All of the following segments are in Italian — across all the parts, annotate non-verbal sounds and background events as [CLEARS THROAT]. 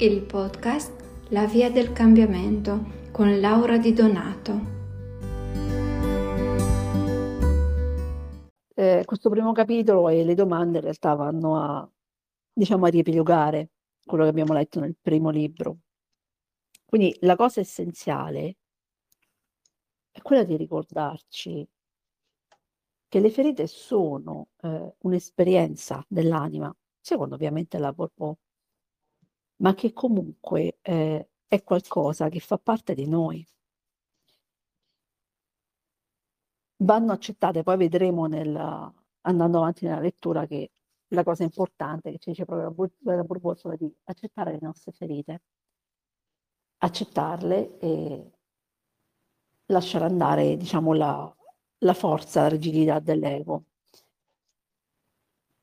il podcast La via del cambiamento con Laura Di Donato. Eh, questo primo capitolo e le domande in realtà vanno a, diciamo, a riepilogare quello che abbiamo letto nel primo libro. Quindi la cosa essenziale è quella di ricordarci che le ferite sono eh, un'esperienza dell'anima, secondo ovviamente la Borbò, ma che comunque eh, è qualcosa che fa parte di noi. Vanno accettate, poi vedremo nel, andando avanti nella lettura che la cosa importante che ci dice proprio la Borbò è di accettare le nostre ferite, accettarle e lasciare andare, diciamo, la, la forza, la rigidità dell'ego.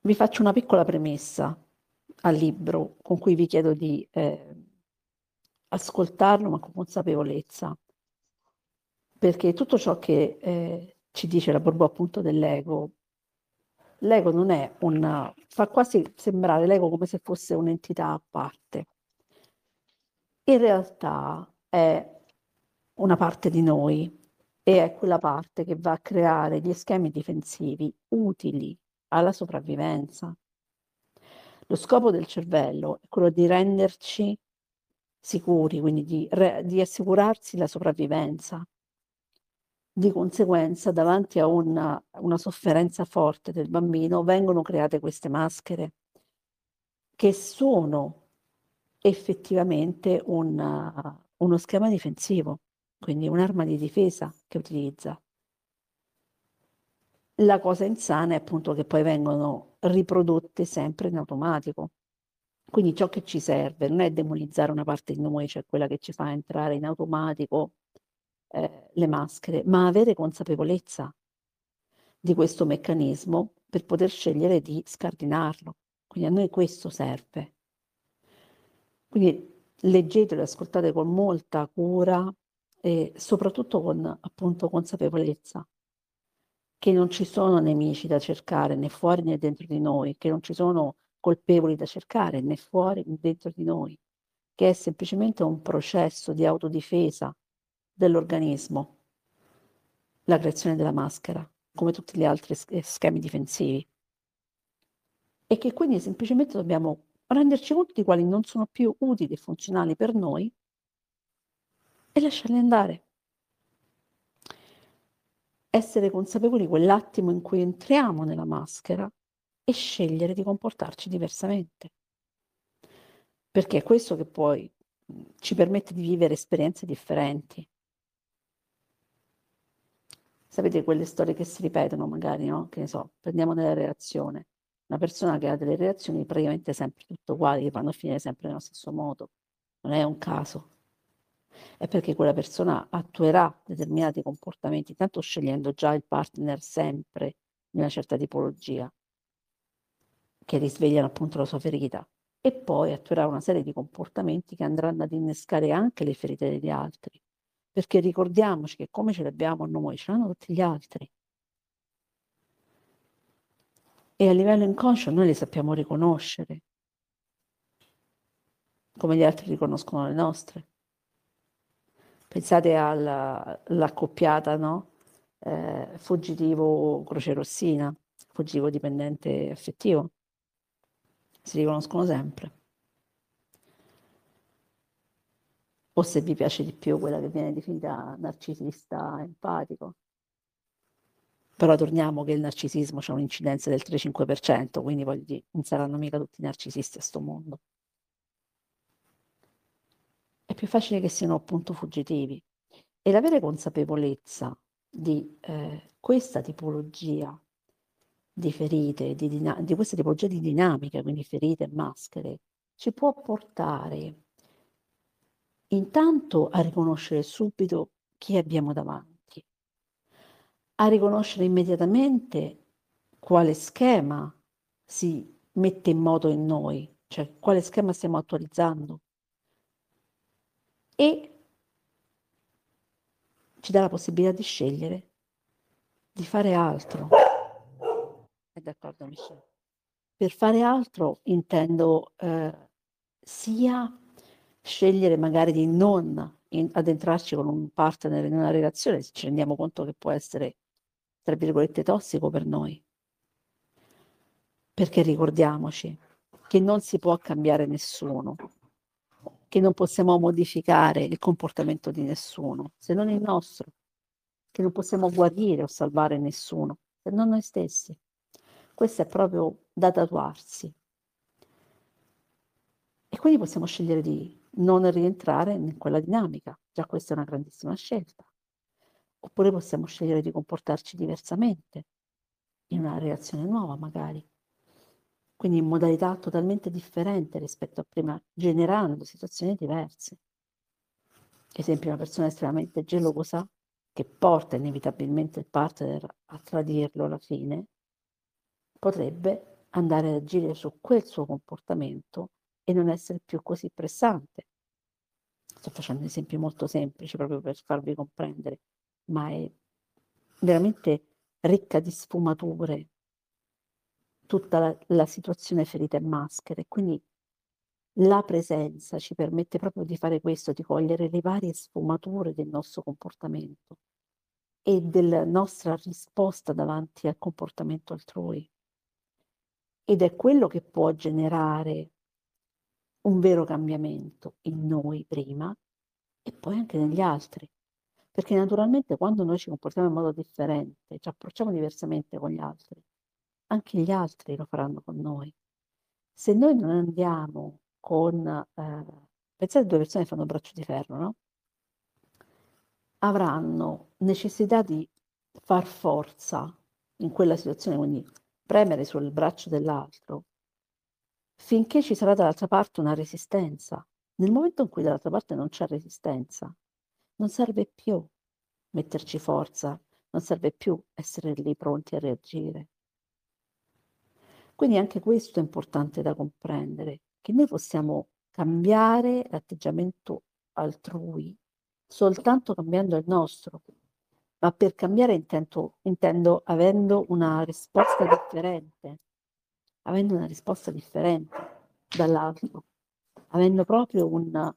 Vi faccio una piccola premessa al libro con cui vi chiedo di eh, ascoltarlo ma con consapevolezza, perché tutto ciò che eh, ci dice la Borbò appunto dell'ego, l'ego non è una, fa quasi sembrare l'ego come se fosse un'entità a parte. In realtà è una parte di noi e è quella parte che va a creare gli schemi difensivi utili alla sopravvivenza. Lo scopo del cervello è quello di renderci sicuri, quindi di, re, di assicurarsi la sopravvivenza. Di conseguenza, davanti a una, una sofferenza forte del bambino, vengono create queste maschere che sono effettivamente una, uno schema difensivo quindi un'arma di difesa che utilizza. La cosa insana è appunto che poi vengono riprodotte sempre in automatico. Quindi ciò che ci serve non è demonizzare una parte di noi, cioè quella che ci fa entrare in automatico eh, le maschere, ma avere consapevolezza di questo meccanismo per poter scegliere di scardinarlo. Quindi a noi questo serve. Quindi leggetelo ascoltate con molta cura e soprattutto con appunto consapevolezza che non ci sono nemici da cercare né fuori né dentro di noi, che non ci sono colpevoli da cercare né fuori né dentro di noi, che è semplicemente un processo di autodifesa dell'organismo, la creazione della maschera, come tutti gli altri schemi difensivi. E che quindi semplicemente dobbiamo renderci conto di quali non sono più utili e funzionali per noi e lasciarli andare. Essere consapevoli quell'attimo in cui entriamo nella maschera e scegliere di comportarci diversamente. Perché è questo che poi ci permette di vivere esperienze differenti. Sapete quelle storie che si ripetono magari, no? Che ne so, prendiamo nella reazione. Una persona che ha delle reazioni praticamente sempre tutte uguali, che vanno a finire sempre nello stesso modo. Non è un caso è perché quella persona attuerà determinati comportamenti, tanto scegliendo già il partner sempre di una certa tipologia, che risvegliano appunto la sua ferita, e poi attuerà una serie di comportamenti che andranno ad innescare anche le ferite degli altri, perché ricordiamoci che come ce le abbiamo noi, ce l'hanno tutti gli altri. E a livello inconscio noi le sappiamo riconoscere, come gli altri riconoscono le nostre. Pensate all'accoppiata, no? Eh, fuggitivo croce rossina, fuggitivo dipendente affettivo. Si riconoscono sempre. O se vi piace di più quella che viene definita narcisista empatico. Però torniamo che il narcisismo ha un'incidenza del 3-5%, quindi voglio dire, non saranno mica tutti narcisisti a sto mondo è più facile che siano appunto fuggitivi. E l'avere consapevolezza di eh, questa tipologia di ferite, di, dina- di questa tipologia di dinamica, quindi ferite e maschere, ci può portare intanto a riconoscere subito chi abbiamo davanti, a riconoscere immediatamente quale schema si mette in moto in noi, cioè quale schema stiamo attualizzando, e ci dà la possibilità di scegliere, di fare altro. È d'accordo Michelle? Per fare altro intendo eh, sia scegliere magari di non in, addentrarci con un partner in una relazione se ci rendiamo conto che può essere, tra virgolette, tossico per noi. Perché ricordiamoci che non si può cambiare nessuno, che non possiamo modificare il comportamento di nessuno, se non il nostro, che non possiamo guarire o salvare nessuno, se non noi stessi. Questo è proprio da tatuarsi. E quindi possiamo scegliere di non rientrare in quella dinamica. Già questa è una grandissima scelta. Oppure possiamo scegliere di comportarci diversamente, in una relazione nuova magari. Quindi in modalità totalmente differente rispetto a prima, generando situazioni diverse. Esempio, una persona estremamente gelosa che porta inevitabilmente il partner a tradirlo alla fine, potrebbe andare ad agire su quel suo comportamento e non essere più così pressante. Sto facendo esempi molto semplici proprio per farvi comprendere, ma è veramente ricca di sfumature tutta la, la situazione ferita e maschere. Quindi la presenza ci permette proprio di fare questo, di cogliere le varie sfumature del nostro comportamento e della nostra risposta davanti al comportamento altrui. Ed è quello che può generare un vero cambiamento in noi prima e poi anche negli altri. Perché naturalmente quando noi ci comportiamo in modo differente, ci approcciamo diversamente con gli altri, anche gli altri lo faranno con noi. Se noi non andiamo con... Eh, pensate due persone che fanno braccio di ferro, no? Avranno necessità di far forza in quella situazione, quindi premere sul braccio dell'altro finché ci sarà dall'altra parte una resistenza. Nel momento in cui dall'altra parte non c'è resistenza, non serve più metterci forza, non serve più essere lì pronti a reagire. Quindi anche questo è importante da comprendere, che noi possiamo cambiare l'atteggiamento altrui soltanto cambiando il nostro, ma per cambiare intendo, intendo avendo una risposta differente avendo una risposta differente dall'altro, avendo proprio un,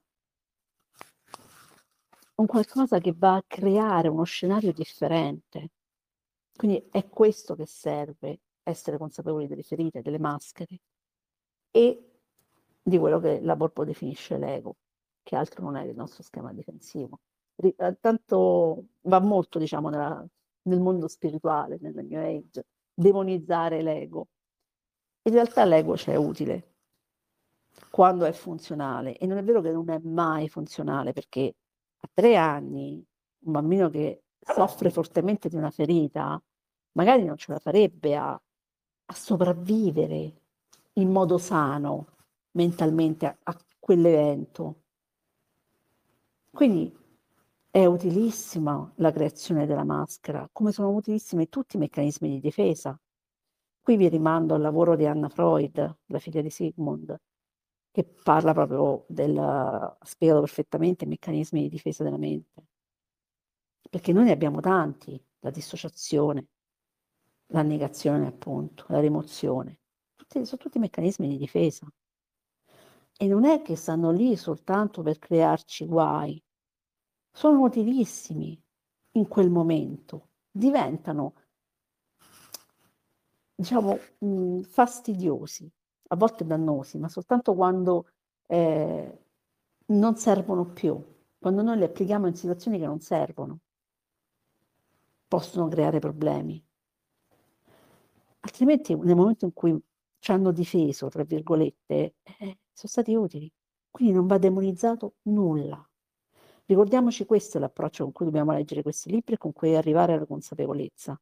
un qualcosa che va a creare uno scenario differente. Quindi è questo che serve, essere consapevoli delle ferite, delle maschere e di quello che la Borpo definisce l'ego, che altro non è il nostro schema difensivo. Eh, tanto va molto, diciamo, nella, nel mondo spirituale, nel New Age, demonizzare l'ego, in realtà l'ego c'è utile quando è funzionale e non è vero che non è mai funzionale perché a tre anni un bambino che soffre fortemente di una ferita magari non ce la farebbe a, a sopravvivere in modo sano mentalmente a, a quell'evento. Quindi è utilissima la creazione della maschera, come sono utilissimi tutti i meccanismi di difesa. Qui vi rimando al lavoro di Anna Freud, la figlia di Sigmund, che parla proprio del, spiegato perfettamente i meccanismi di difesa della mente. Perché noi ne abbiamo tanti, la dissociazione, la negazione appunto, la rimozione, tutti, sono tutti meccanismi di difesa. E non è che stanno lì soltanto per crearci guai, sono utilissimi in quel momento, diventano diciamo, mh, mhmm, fastidiosi, a volte dannosi, ma soltanto quando eh, non servono più, quando noi li applichiamo in situazioni che non servono, possono creare problemi. Altrimenti, nel momento in cui ci hanno difeso, tra virgolette, eh, sono stati utili. Quindi non va demonizzato nulla. Ricordiamoci questo è l'approccio con cui dobbiamo leggere questi libri e con cui arrivare alla consapevolezza.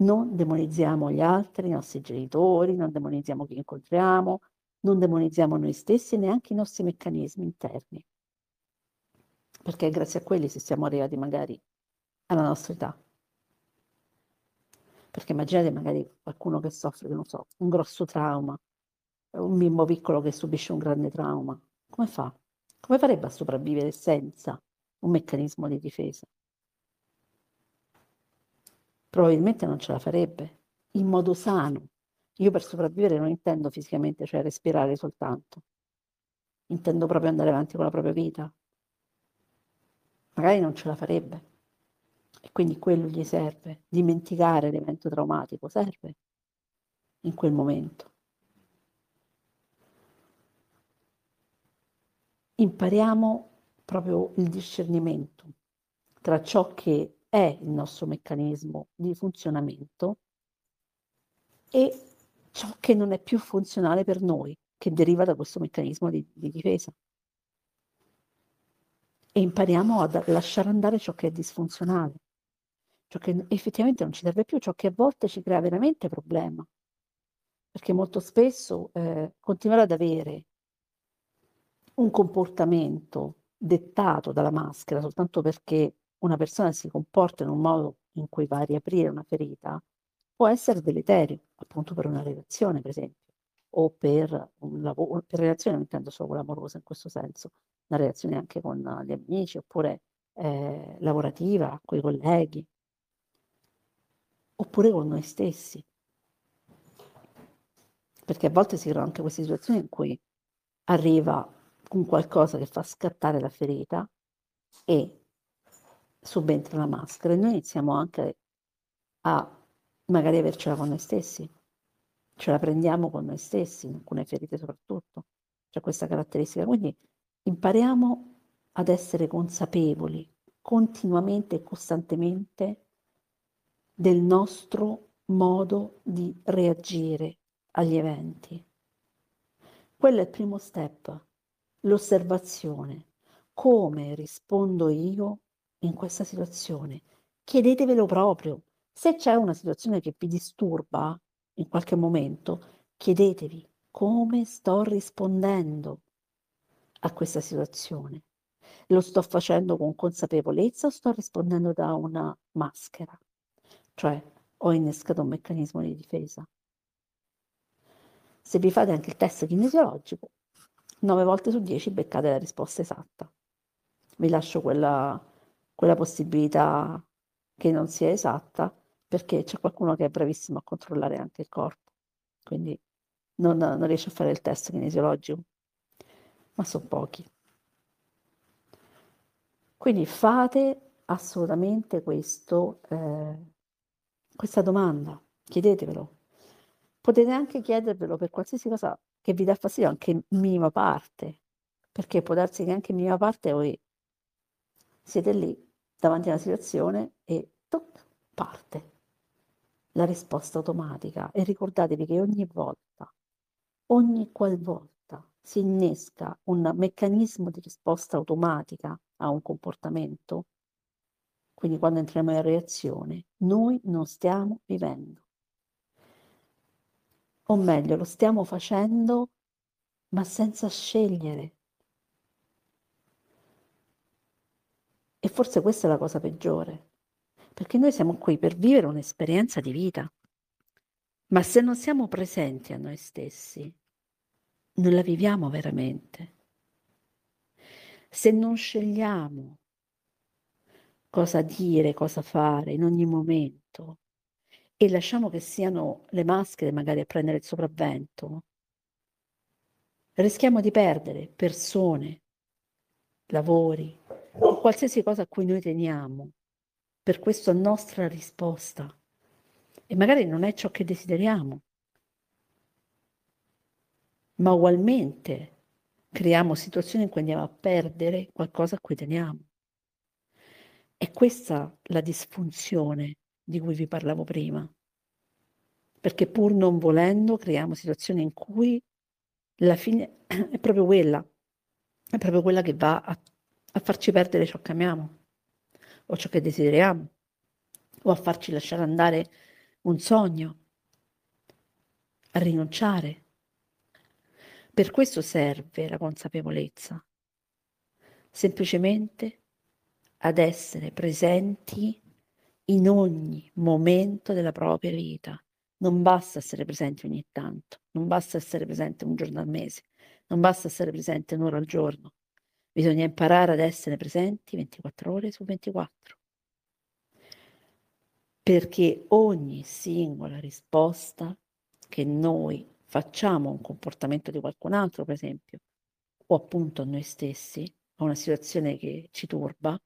Non demonizziamo gli altri, i nostri genitori, non demonizziamo chi incontriamo, non demonizziamo noi stessi e neanche i nostri meccanismi interni. Perché grazie a quelli se siamo arrivati magari alla nostra età. Perché immaginate magari qualcuno che soffre, non so, un grosso trauma, un bimbo piccolo che subisce un grande trauma. Come fa? Come farebbe a sopravvivere senza un meccanismo di difesa? probabilmente non ce la farebbe in modo sano. Io per sopravvivere non intendo fisicamente, cioè respirare soltanto. intendo proprio andare avanti con la propria vita. Magari non ce la farebbe. E quindi quello gli serve. Dimenticare l'evento traumatico serve in quel momento. Impariamo proprio il discernimento tra ciò che è il nostro meccanismo di funzionamento e ciò che non è più funzionale per noi, che deriva da questo meccanismo di, di difesa. E impariamo a lasciare andare ciò che è disfunzionale, ciò che effettivamente non ci serve più, ciò che a volte ci crea veramente problema. Perché molto spesso eh, continuare ad avere un comportamento dettato dalla maschera soltanto perché una persona si comporta in un modo in cui va a riaprire una ferita, può essere deleterio, appunto per una relazione, per esempio, o per un lavoro, per relazione non intendo solo quella amorosa in questo senso, una relazione anche con gli amici, oppure eh, lavorativa, con i colleghi, oppure con noi stessi. Perché a volte si creano anche queste situazioni in cui arriva un qualcosa che fa scattare la ferita e subentra la maschera e noi iniziamo anche a magari avercela con noi stessi, ce la prendiamo con noi stessi, in alcune ferite soprattutto, c'è questa caratteristica. Quindi impariamo ad essere consapevoli continuamente e costantemente del nostro modo di reagire agli eventi. Quello è il primo step, l'osservazione. Come rispondo io in questa situazione? Chiedetevelo proprio. Se c'è una situazione che vi disturba in qualche momento, chiedetevi come sto rispondendo a questa situazione. Lo sto facendo con consapevolezza o sto rispondendo da una maschera? Cioè, ho innescato un meccanismo di difesa. Se vi fate anche il test kinesiologico, 9 volte su 10 beccate la risposta esatta. Vi lascio quella, quella possibilità che non sia esatta perché c'è qualcuno che è bravissimo a controllare anche il corpo, quindi non, non riesce a fare il test kinesiologico, ma sono pochi. Quindi fate assolutamente questo, eh, questa domanda, chiedetevelo. Potete anche chiedervelo per qualsiasi cosa che vi dà fastidio anche in minima parte, perché può darsi che anche in minima parte voi siete lì davanti a una situazione e tuc, parte la risposta automatica e ricordatevi che ogni volta, ogni qualvolta si innesca un meccanismo di risposta automatica a un comportamento, quindi quando entriamo in reazione, noi non stiamo vivendo o meglio lo stiamo facendo ma senza scegliere. E forse questa è la cosa peggiore, perché noi siamo qui per vivere un'esperienza di vita, ma se non siamo presenti a noi stessi, non la viviamo veramente. Se non scegliamo cosa dire, cosa fare in ogni momento, e lasciamo che siano le maschere magari a prendere il sopravvento, rischiamo di perdere persone, lavori qualsiasi cosa a cui noi teniamo per questa nostra risposta. E magari non è ciò che desideriamo, ma ugualmente creiamo situazioni in cui andiamo a perdere qualcosa a cui teniamo. È questa la disfunzione di cui vi parlavo prima. Perché pur non volendo creiamo situazioni in cui la fine [CLEARS THROAT] è proprio quella, è proprio quella che va a, a farci perdere ciò che amiamo o ciò che desideriamo o a farci lasciare andare un sogno, a rinunciare. Per questo serve la consapevolezza, semplicemente ad essere presenti in ogni momento della propria vita. Non basta essere presenti ogni tanto, non basta essere presente un giorno al mese, non basta essere presente un'ora al giorno. Bisogna imparare ad essere presenti 24 ore su 24. Perché ogni singola risposta che noi facciamo a un comportamento di qualcun altro, per esempio, o appunto a noi stessi, a una situazione che ci turba,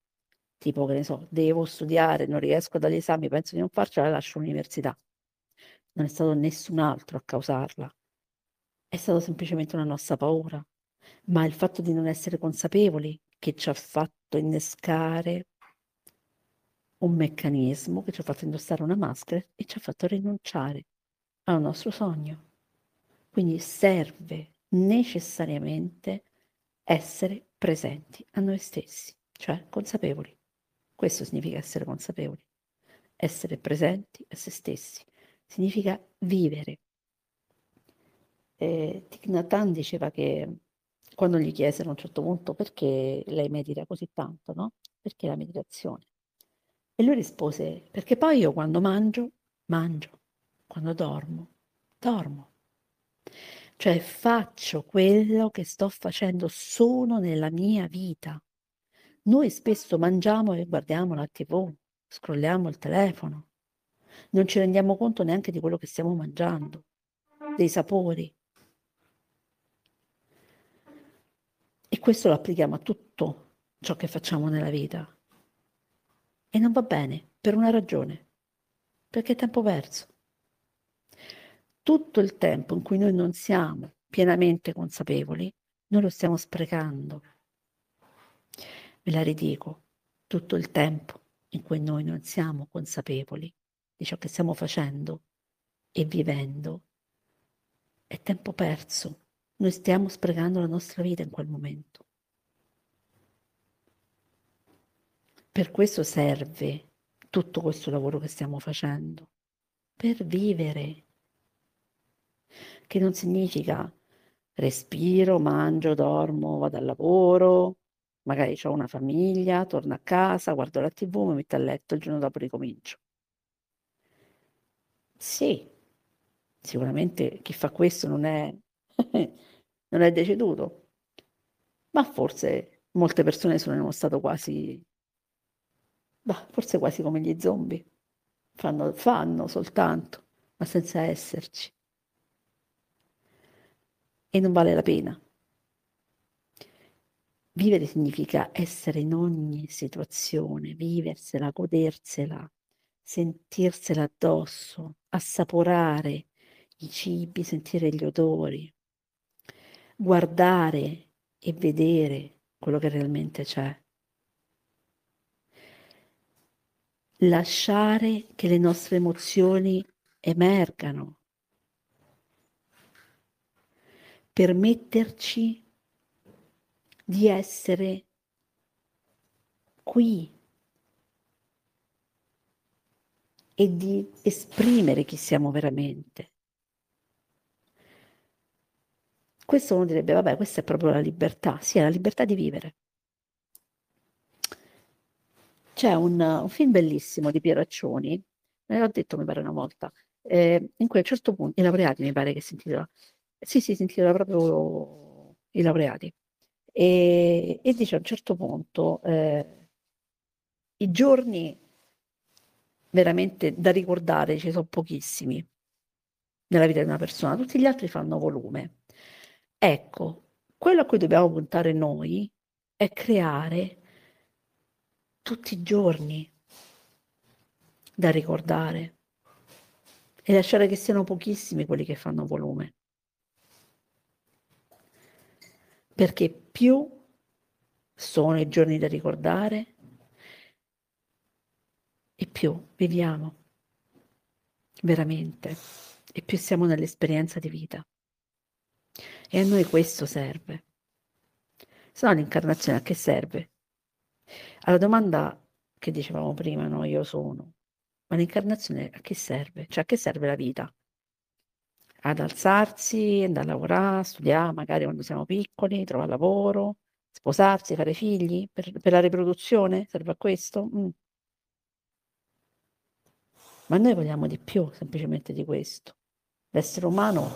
tipo che ne so, devo studiare, non riesco dagli esami, penso di non farcela, lascio l'università. Non è stato nessun altro a causarla, è stato semplicemente una nostra paura, ma il fatto di non essere consapevoli che ci ha fatto innescare un meccanismo, che ci ha fatto indossare una maschera e ci ha fatto rinunciare al nostro sogno. Quindi serve necessariamente essere presenti a noi stessi, cioè consapevoli. Questo significa essere consapevoli. Essere presenti a se stessi significa vivere. E Thich Nhat Hanh diceva che quando gli chiesero a un certo punto perché lei medita così tanto, no? Perché la meditazione? E lui rispose, perché poi io quando mangio, mangio, quando dormo, dormo. Cioè faccio quello che sto facendo solo nella mia vita. Noi spesso mangiamo e guardiamo la tv, scrolliamo il telefono, non ci rendiamo conto neanche di quello che stiamo mangiando, dei sapori. E questo lo applichiamo a tutto ciò che facciamo nella vita. E non va bene, per una ragione, perché è tempo perso. Tutto il tempo in cui noi non siamo pienamente consapevoli, noi lo stiamo sprecando. Ve la ridico, tutto il tempo in cui noi non siamo consapevoli di ciò che stiamo facendo e vivendo, è tempo perso. Noi stiamo sprecando la nostra vita in quel momento. Per questo serve tutto questo lavoro che stiamo facendo, per vivere, che non significa respiro, mangio, dormo, vado al lavoro, magari ho una famiglia, torno a casa, guardo la tv, mi metto a letto, il giorno dopo ricomincio. Sì, sicuramente chi fa questo non è, [LAUGHS] non è deceduto, ma forse molte persone sono in uno stato quasi bah, forse quasi come gli zombie. Fanno, fanno soltanto, ma senza esserci. E non vale la pena. Vivere significa essere in ogni situazione, viversela, godersela, sentirsela addosso, assaporare i cibi, sentire gli odori, guardare e vedere quello che realmente c'è. lasciare che le nostre emozioni emergano, permetterci di essere qui e di esprimere chi siamo veramente. Questo uno direbbe, vabbè, questa è proprio la libertà, sì, è la libertà di vivere. C'è un, un film bellissimo di Pieraccioni, me l'ho detto mi pare una volta, eh, in cui a un certo punto, i laureati mi pare che si intitola, sì sì si intitola proprio i laureati, e, e dice a un certo punto eh, i giorni veramente da ricordare ci sono pochissimi nella vita di una persona, tutti gli altri fanno volume. Ecco, quello a cui dobbiamo puntare noi è creare tutti i giorni da ricordare e lasciare che siano pochissimi quelli che fanno volume. Perché più sono i giorni da ricordare e più viviamo veramente e più siamo nell'esperienza di vita. E a noi questo serve. Se no l'incarnazione a che serve? Alla domanda che dicevamo prima, no, io sono, ma l'incarnazione a che serve? Cioè a che serve la vita? Ad alzarsi, andare a lavorare, studiare, magari quando siamo piccoli, trovare lavoro, sposarsi, fare figli, per, per la riproduzione? Serve a questo? Mm. Ma noi vogliamo di più semplicemente di questo. L'essere umano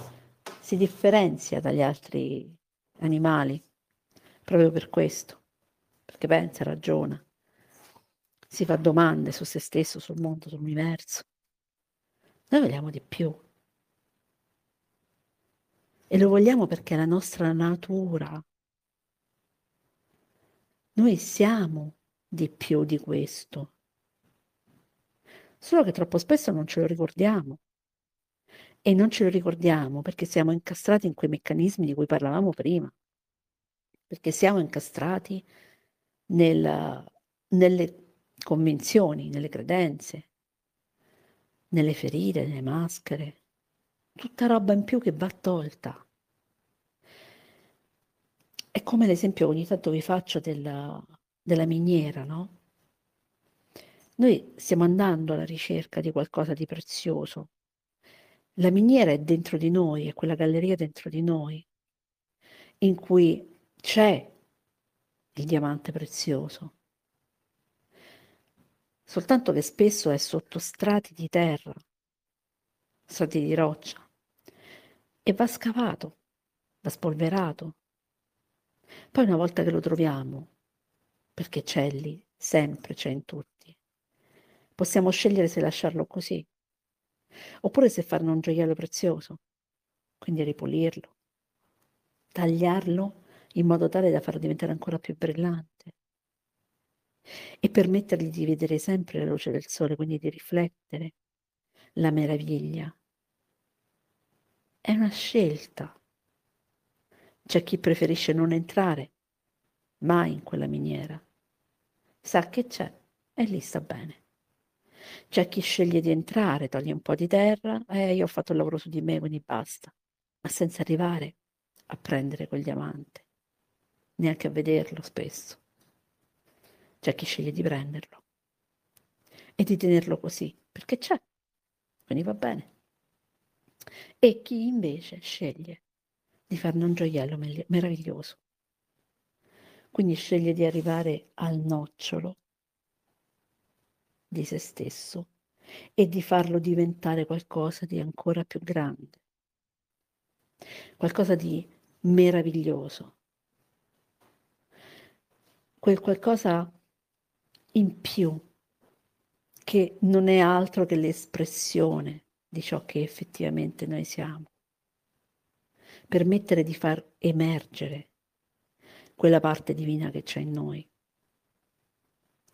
si differenzia dagli altri animali proprio per questo perché pensa, ragiona, si fa domande su se stesso, sul mondo, sull'universo. Noi vogliamo di più. E lo vogliamo perché è la nostra natura, Noi siamo di più di questo. Solo che troppo spesso non ce lo ricordiamo. E non ce lo ricordiamo perché siamo incastrati in quei meccanismi di cui parlavamo prima. Perché siamo incastrati nel, nelle convinzioni, nelle credenze, nelle ferite, nelle maschere, tutta roba in più che va tolta. È come l'esempio ogni tanto vi faccio della, della miniera, no? Noi stiamo andando alla ricerca di qualcosa di prezioso. La miniera è dentro di noi, è quella galleria dentro di noi, in cui c'è il diamante prezioso. Soltanto che spesso è sotto strati di terra, strati di roccia, e va scavato, va spolverato. Poi una volta che lo troviamo, perché c'è lì, sempre c'è in tutti, possiamo scegliere se lasciarlo così, oppure se farne un gioiello prezioso, quindi ripulirlo, tagliarlo in modo tale da farlo diventare ancora più brillante e permettergli di vedere sempre la luce del sole, quindi di riflettere la meraviglia. È una scelta. C'è chi preferisce non entrare mai in quella miniera. Sa che c'è e lì sta bene. C'è chi sceglie di entrare, toglie un po' di terra, e eh, io ho fatto il lavoro su di me, quindi basta, ma senza arrivare a prendere quel diamante neanche a vederlo spesso. C'è chi sceglie di prenderlo e di tenerlo così, perché c'è, quindi va bene. E chi invece sceglie di farne un gioiello meraviglioso. Quindi sceglie di arrivare al nocciolo di se stesso e di farlo diventare qualcosa di ancora più grande, qualcosa di meraviglioso, quel qualcosa in più che non è altro che l'espressione di ciò che effettivamente noi siamo. Permettere di far emergere quella parte divina che c'è in noi.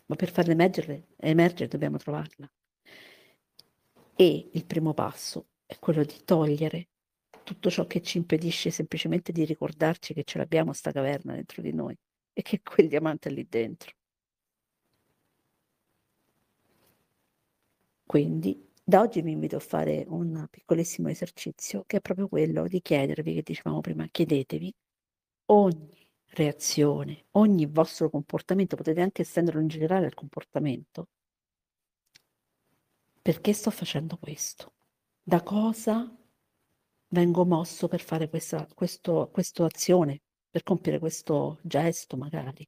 Ma per farla emergere, emergere dobbiamo trovarla. E il primo passo è quello di togliere tutto ciò che ci impedisce semplicemente di ricordarci che ce l'abbiamo sta caverna dentro di noi e che quel diamante è lì dentro. Quindi da oggi vi invito a fare un piccolissimo esercizio che è proprio quello di chiedervi, che dicevamo prima, chiedetevi ogni reazione, ogni vostro comportamento, potete anche estenderlo in generale al comportamento, perché sto facendo questo? Da cosa vengo mosso per fare questa questo, questo azione? per compiere questo gesto magari?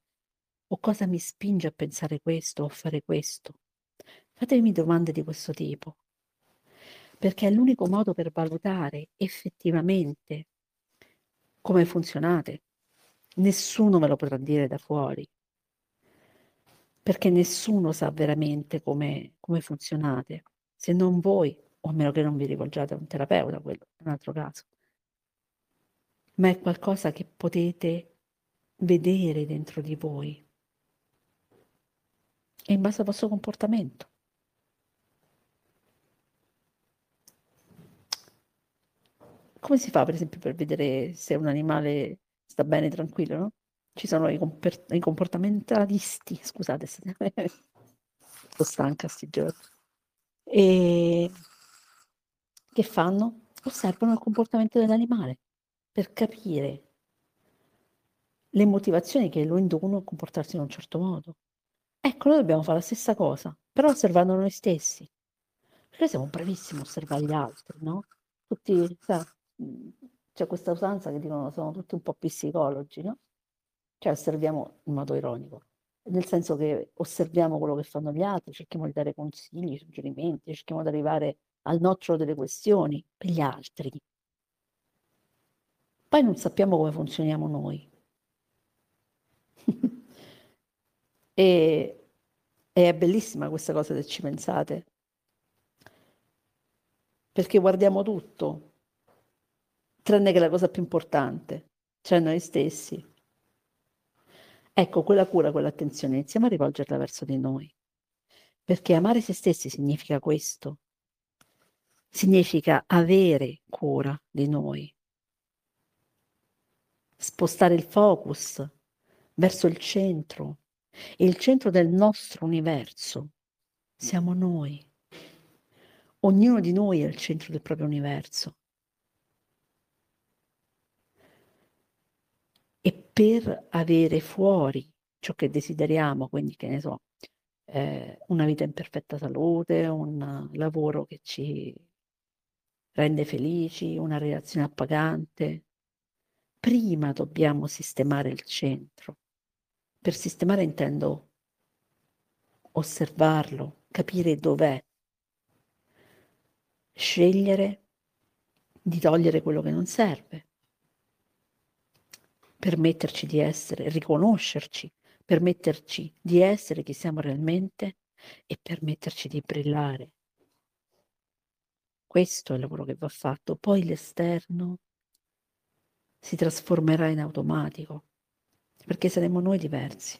O cosa mi spinge a pensare questo o a fare questo? Fatemi domande di questo tipo, perché è l'unico modo per valutare effettivamente come funzionate. Nessuno ve lo potrà dire da fuori, perché nessuno sa veramente come, come funzionate, se non voi, o a meno che non vi rivolgiate a un terapeuta, quello è un altro caso ma è qualcosa che potete vedere dentro di voi e in base al vostro comportamento. Come si fa, per esempio, per vedere se un animale sta bene, tranquillo, no? Ci sono i, comper- i comportamentalisti, [LAUGHS] scusate, [LAUGHS] sto stanca sti giorni. E che fanno? Osservano il comportamento dell'animale per capire le motivazioni che lo inducono a comportarsi in un certo modo. Ecco, noi dobbiamo fare la stessa cosa, però osservando noi stessi. Perché siamo bravissimi a osservare gli altri, no? Tutti, sa, c'è questa usanza che dicono sono tutti un po' psicologi, no? Cioè osserviamo in modo ironico, nel senso che osserviamo quello che fanno gli altri, cerchiamo di dare consigli, suggerimenti, cerchiamo di arrivare al nocciolo delle questioni per gli altri. Poi non sappiamo come funzioniamo noi. [LAUGHS] e, e è bellissima questa cosa se ci pensate, perché guardiamo tutto, tranne che la cosa più importante, cioè noi stessi. Ecco, quella cura, quell'attenzione, iniziamo a rivolgerla verso di noi. Perché amare se stessi significa questo. Significa avere cura di noi. Spostare il focus verso il centro. Il centro del nostro universo siamo noi. Ognuno di noi è il centro del proprio universo. E per avere fuori ciò che desideriamo, quindi che ne so, eh, una vita in perfetta salute, un lavoro che ci rende felici, una relazione appagante, prima dobbiamo sistemare il centro. Per sistemare intendo osservarlo, capire dov'è, scegliere di togliere quello che non serve, permetterci di essere, riconoscerci, permetterci di essere chi siamo realmente e permetterci di brillare. Questo è il lavoro che va fatto. Poi l'esterno si trasformerà in automatico, perché saremo noi diversi.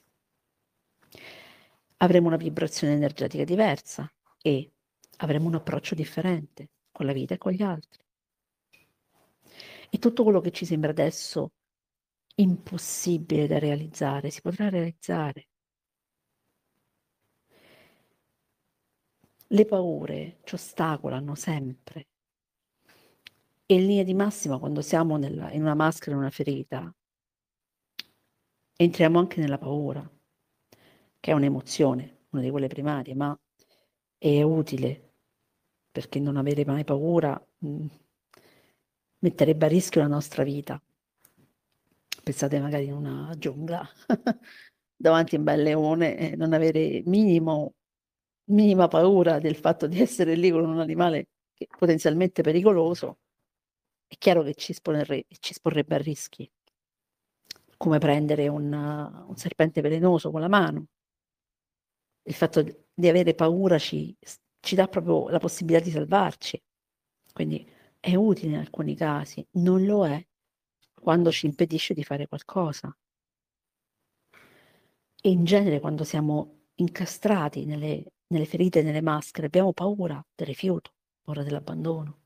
Avremo una vibrazione energetica diversa e avremo un approccio differente con la vita e con gli altri. E tutto quello che ci sembra adesso impossibile da realizzare, si potrà realizzare. Le paure ci ostacolano sempre. E in linea di massima, quando siamo nella, in una maschera, in una ferita, entriamo anche nella paura, che è un'emozione, una di quelle primarie, ma è utile, perché non avere mai paura mh, mm, metterebbe a rischio la nostra vita pensate magari in una giungla [LAUGHS] davanti a un bel leone e non avere minimo, minima paura del fatto di essere lì con un animale potenzialmente pericoloso, è chiaro che ci, esporre, ci esporrebbe a rischi, come prendere un, un serpente velenoso con la mano. Il fatto di avere paura ci, ci dà proprio la possibilità di salvarci. Quindi è utile in alcuni casi, non lo è quando ci impedisce di fare qualcosa. E in genere quando siamo incastrati nelle, nelle ferite, nelle maschere, abbiamo paura del rifiuto, paura dell'abbandono,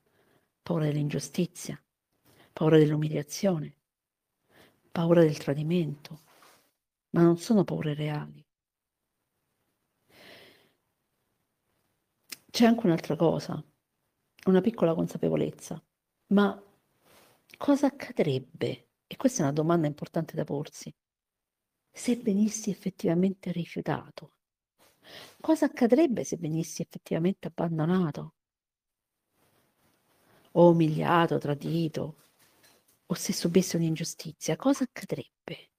paura dell'ingiustizia, paura dell'umiliazione, paura del tradimento, ma non sono paure reali. C'è anche un'altra cosa, una piccola consapevolezza, ma Cosa accadrebbe? E questa è una domanda importante da porsi. Se venissi effettivamente rifiutato? Cosa accadrebbe se venissi effettivamente abbandonato? O umiliato, tradito? O se subissi un'ingiustizia? Cosa accadrebbe?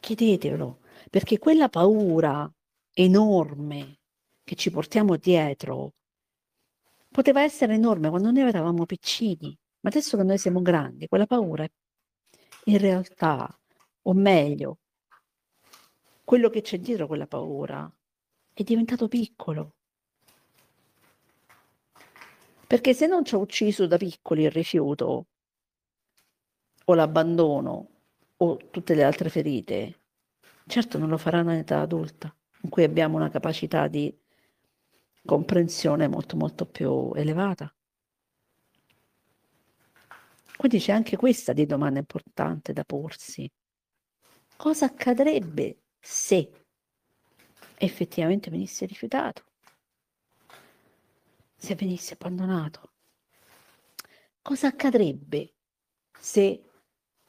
Chiedetelo, perché quella paura enorme che ci portiamo dietro poteva essere enorme quando noi eravamo piccini, ma adesso che noi siamo grandi, quella paura in realtà, o meglio, quello che c'è dietro quella paura è diventato piccolo. Perché se non ci ha ucciso da piccoli il rifiuto o l'abbandono o tutte le altre ferite, certo non lo faranno in età adulta, in cui abbiamo una capacità di comprensione molto molto più elevata. Quindi c'è anche questa di domanda importante da porsi. Cosa accadrebbe se effettivamente venisse rifiutato? Se venisse abbandonato? Cosa accadrebbe se,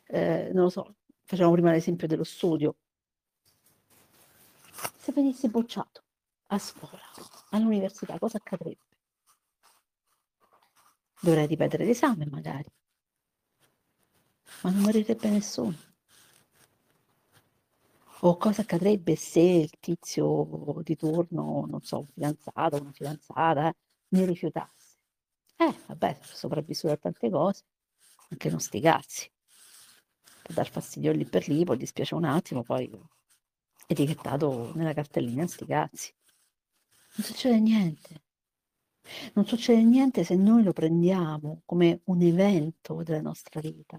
eh, non lo so, facciamo prima l'esempio dello studio, se venisse bocciato a scuola, all'università, cosa accadrebbe? Dovrei ripetere l'esame magari ma non morirebbe nessuno. O cosa accadrebbe se il tizio di turno, non so, un fidanzato, una fidanzata, eh, mi rifiutasse? Eh, vabbè, sopravvissuto a tante cose, anche non sti cazzi. Per dar fastidio lì per lì, poi dispiace un attimo, poi etichettato nella cartellina sti cazzi. Non succede niente. Non succede niente se noi lo prendiamo come un evento della nostra vita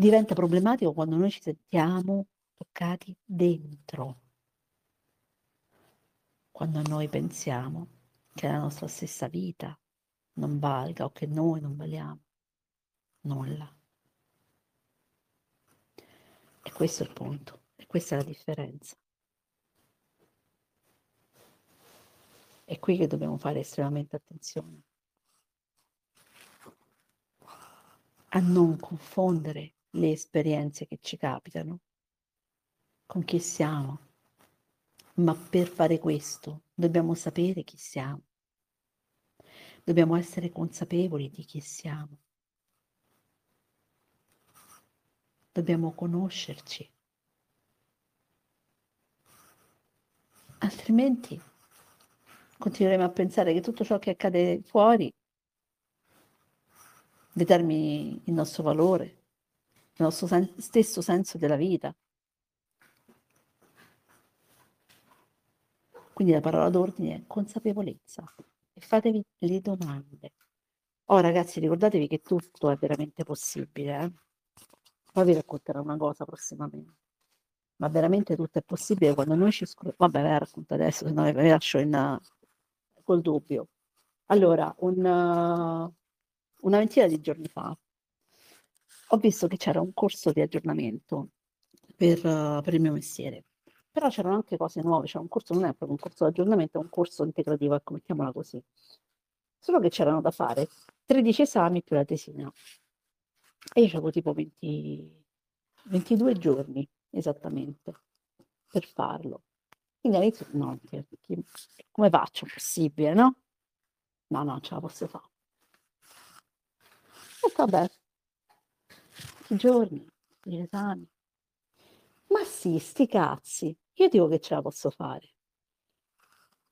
diventa problematico quando noi ci sentiamo bloccati dentro. Quando noi pensiamo che la nostra stessa vita non valga o che noi non valiamo nulla. E questo è il punto, e questa è la differenza. È qui che dobbiamo fare estremamente attenzione a non confondere le esperienze che ci capitano con chi siamo. Ma per fare questo dobbiamo sapere chi siamo. Dobbiamo essere consapevoli di chi siamo. Dobbiamo conoscerci. Altrimenti continueremo a pensare che tutto ciò che accade fuori determini il nostro valore, nostro sen- stesso senso della vita. Quindi la parola d'ordine è consapevolezza e fatevi le domande. Oh ragazzi, ricordatevi che tutto è veramente possibile. Eh? Poi vi racconterò una cosa prossimamente. Ma veramente tutto è possibile quando noi ci scroll... Vabbè, ve la racconto adesso, se no vi lascio in, col dubbio. Allora, un, una ventina di giorni fa ho visto che c'era un corso di aggiornamento per, uh, per il mio mestiere, però c'erano anche cose nuove, cioè un corso non è proprio un corso di aggiornamento, è un corso integrativo, ecco, mettiamola così. Solo che c'erano da fare 13 esami più la tesina. E io avevo tipo 20, 22 giorni esattamente per farlo. Quindi all'inizio, no, come faccio? Possibile, no? No, no, ce la posso fare. E vabbè, i giorni, gli esami. Ma sì, sti cazzi, io dico che ce la posso fare.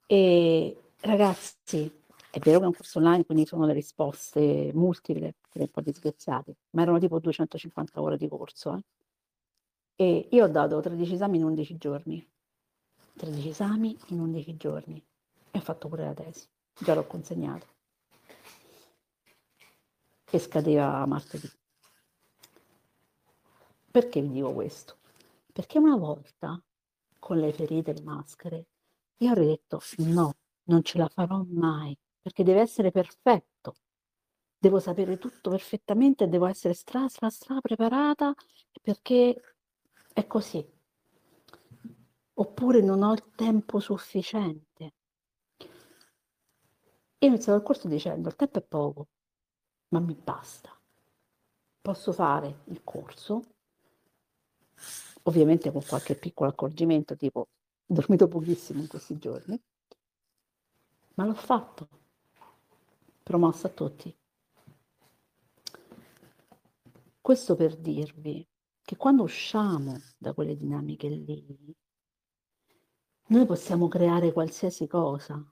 E ragazzi, è vero che è un corso online, quindi sono le risposte multiple, un po' disgraziate, ma erano tipo 250 ore di corso. Eh? E io ho dato 13 esami in 11 giorni. 13 esami in 11 giorni. E ho fatto pure la tesi. Già l'ho consegnato che scadeva martedì. Perché vi dico questo? Perché una volta con le ferite, le maschere, io avrei detto no, non ce la farò mai, perché deve essere perfetto. Devo sapere tutto perfettamente, devo essere stra, stra, stra preparata perché è così. Oppure non ho il tempo sufficiente. Io ho iniziato il corso dicendo il tempo è poco, ma mi basta. Posso fare il corso, ovviamente con qualche piccolo accorgimento, tipo ho dormito pochissimo in questi giorni, ma l'ho fatto, promosso a tutti. Questo per dirvi che quando usciamo da quelle dinamiche lì, noi possiamo creare qualsiasi cosa.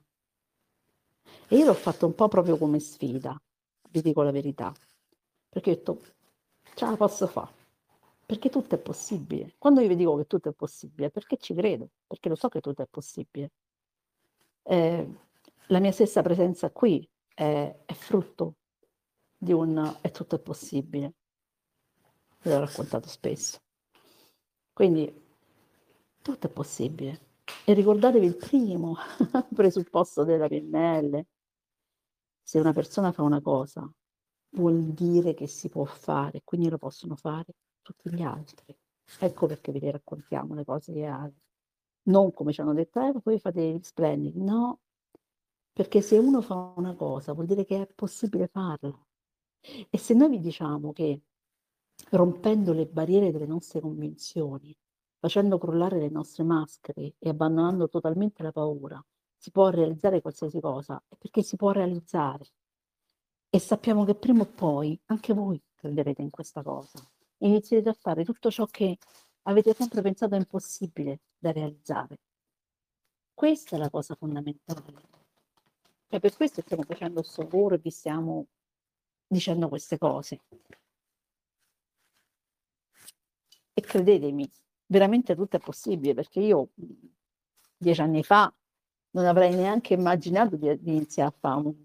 E io l'ho fatto un po' proprio come sfida vi dico la verità, perché ho detto, ce la posso fare, perché tutto è possibile. Quando io vi dico che tutto è possibile, perché ci credo, perché lo so che tutto è possibile. Eh, la mia stessa presenza qui è, è frutto di un è tutto è possibile. Ve l'ho raccontato spesso. Quindi tutto è possibile. E ricordatevi il primo [LAUGHS] presupposto della PNL, se una persona fa una cosa, vuol dire che si può fare, quindi lo possono fare tutti gli altri. Ecco perché vi raccontiamo le cose reali. Non come ci hanno detto, eh, voi fate il splendid. No, perché se uno fa una cosa vuol dire che è possibile farla. E se noi vi diciamo che rompendo le barriere delle nostre convinzioni, facendo crollare le nostre maschere e abbandonando totalmente la paura, si può realizzare qualsiasi cosa, è perché si può realizzare. E sappiamo che prima o poi anche voi crederete in questa cosa. Inizierete a fare tutto ciò che avete sempre pensato impossibile da realizzare. Questa è la cosa fondamentale. E per questo stiamo facendo questo lavoro e vi stiamo dicendo queste cose. E credetemi, veramente tutto è possibile perché io dieci anni fa non avrei neanche immaginato di, di iniziare a fare un,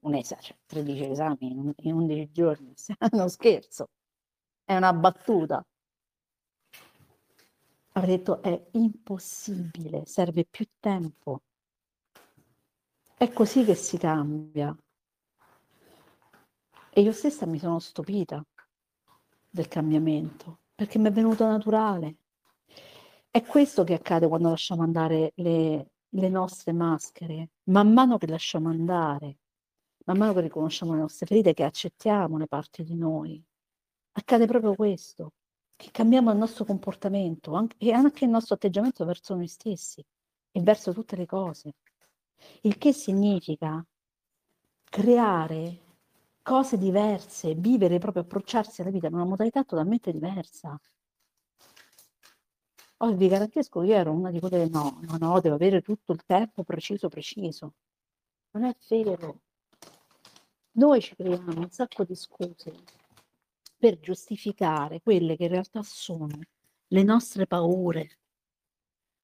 un esame, cioè 13 esami in, in 11 giorni, [LAUGHS] non scherzo, è una battuta. avrei detto è impossibile, serve più tempo. È così che si cambia. E io stessa mi sono stupita del cambiamento, perché mi è venuto naturale. È questo che accade quando lasciamo andare le, le nostre maschere. Man mano che lasciamo andare, man mano che riconosciamo le nostre ferite, che accettiamo le parti di noi, accade proprio questo, che cambiamo il nostro comportamento e anche il nostro atteggiamento verso noi stessi e verso tutte le cose. Il che significa creare cose diverse, vivere proprio, approcciarsi alla vita in una modalità totalmente diversa. Oggi vi garantisco, io ero una di quelle no, no, no, devo avere tutto il tempo preciso, preciso. Non è vero. Noi ci creiamo un sacco di scuse per giustificare quelle che in realtà sono le nostre paure.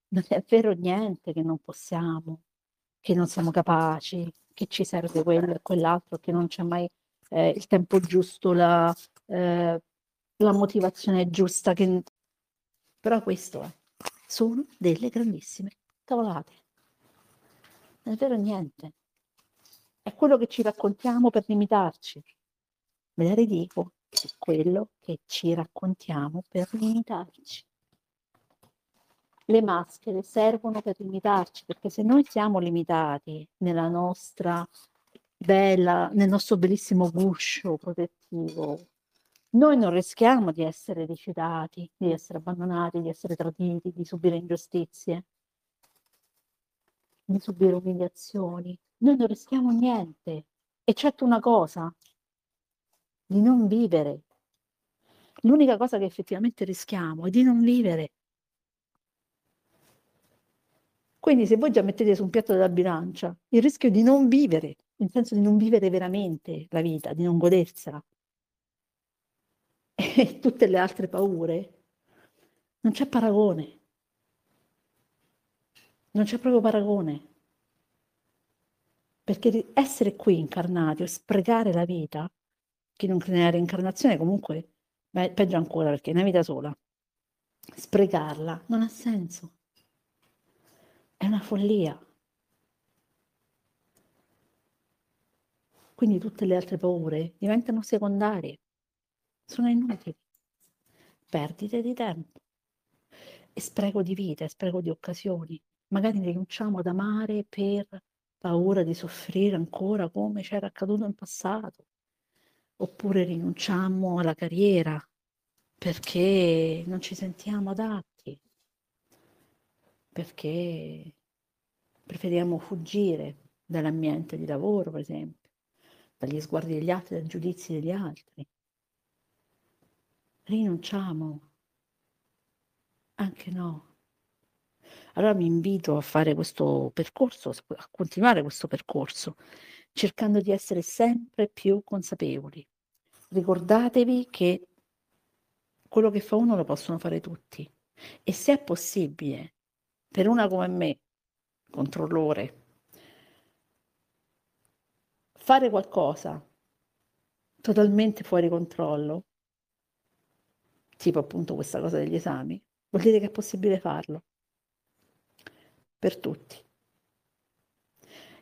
Non è vero niente che non possiamo, che non siamo capaci, che ci serve quello e quell'altro, che non c'è mai eh, il tempo giusto, la, eh, la motivazione giusta. Che... Però questo è, sono delle grandissime cavolate. Non è vero niente. È quello che ci raccontiamo per limitarci. Ve la ridico, è quello che ci raccontiamo per limitarci le maschere servono per limitarci, perché se noi siamo limitati nella nostra bella, nel nostro bellissimo guscio protettivo, noi non rischiamo di essere rifiutati, di essere abbandonati, di essere traditi, di subire ingiustizie, di subire umiliazioni. Noi non rischiamo niente, eccetto una cosa, di non vivere. L'unica cosa che effettivamente rischiamo è di non vivere. Quindi se voi già mettete su un piatto della bilancia il rischio di non vivere, nel senso di non vivere veramente la vita, di non godersela, [LAUGHS] e tutte le altre paure, non c'è paragone. Non c'è proprio paragone. Perché essere qui incarnati o sprecare la vita, chi non crede nella reincarnazione comunque, beh, peggio ancora perché è una vita sola, sprecarla non ha senso. È una follia. Quindi tutte le altre paure diventano secondarie, sono inutili. Perdite di tempo, e spreco di vita, spreco di occasioni. Magari rinunciamo ad amare per paura di soffrire ancora come c'era accaduto in passato. Oppure rinunciamo alla carriera perché non ci sentiamo adatti perché preferiamo fuggire dall'ambiente di lavoro, per esempio, dagli sguardi degli altri, dai giudizi degli altri. Rinunciamo. Anche no. Allora mi invito a fare questo percorso, a continuare questo percorso, cercando di essere sempre più consapevoli. Ricordatevi che quello che fa uno lo possono fare tutti. E se è possibile per una come me, controllore, fare qualcosa totalmente fuori controllo, tipo appunto questa cosa degli esami, vuol dire che è possibile farlo. Per tutti.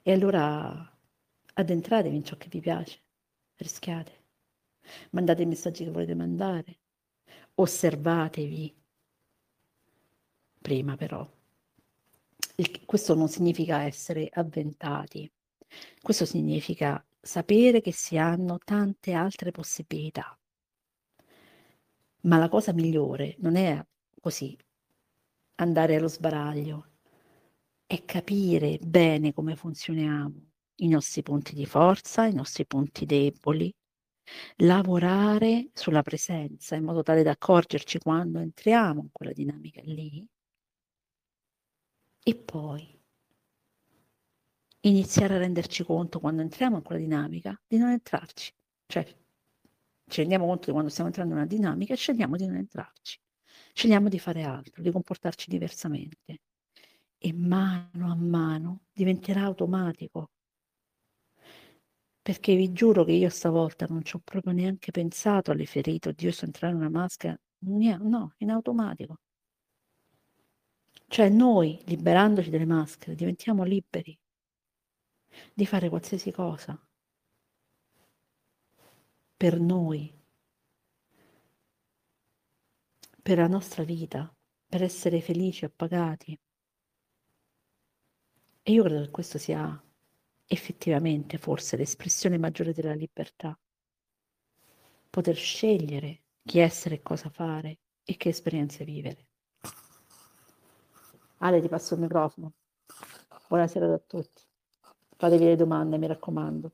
E allora addentratevi in ciò che vi piace, rischiate, mandate i messaggi che volete mandare, osservatevi. Prima però. Questo non significa essere avventati, questo significa sapere che si hanno tante altre possibilità. Ma la cosa migliore non è così andare allo sbaraglio, è capire bene come funzioniamo, i nostri punti di forza, i nostri punti deboli, lavorare sulla presenza in modo tale da accorgerci quando entriamo in quella dinamica lì e poi iniziare a renderci conto quando entriamo in quella dinamica di non entrarci. Cioè ci rendiamo conto che quando stiamo entrando in una dinamica scegliamo di non entrarci, scegliamo di fare altro, di comportarci diversamente e mano a mano diventerà automatico. Perché vi giuro che io stavolta non ci ho proprio neanche pensato alle ferite, oddio sto entrando in una maschera, no, in automatico Cioè noi, liberandoci delle maschere, diventiamo liberi di fare qualsiasi cosa per noi, per la nostra vita, per essere felici, appagati. E io credo che questo sia effettivamente forse l'espressione maggiore della libertà. Poter scegliere chi essere e cosa fare e che esperienze vivere. Ale, ti passo il microfono. Buonasera a tutti. Fatevi le domande, mi raccomando.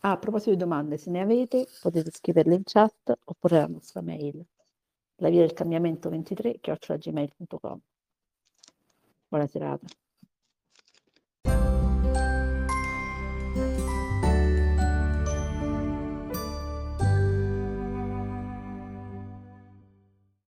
Ah, a proposito di domande, se ne avete potete scriverle in chat oppure alla nostra mail, la via del cambiamento 23 chiocciolagmail.com. Buona serata.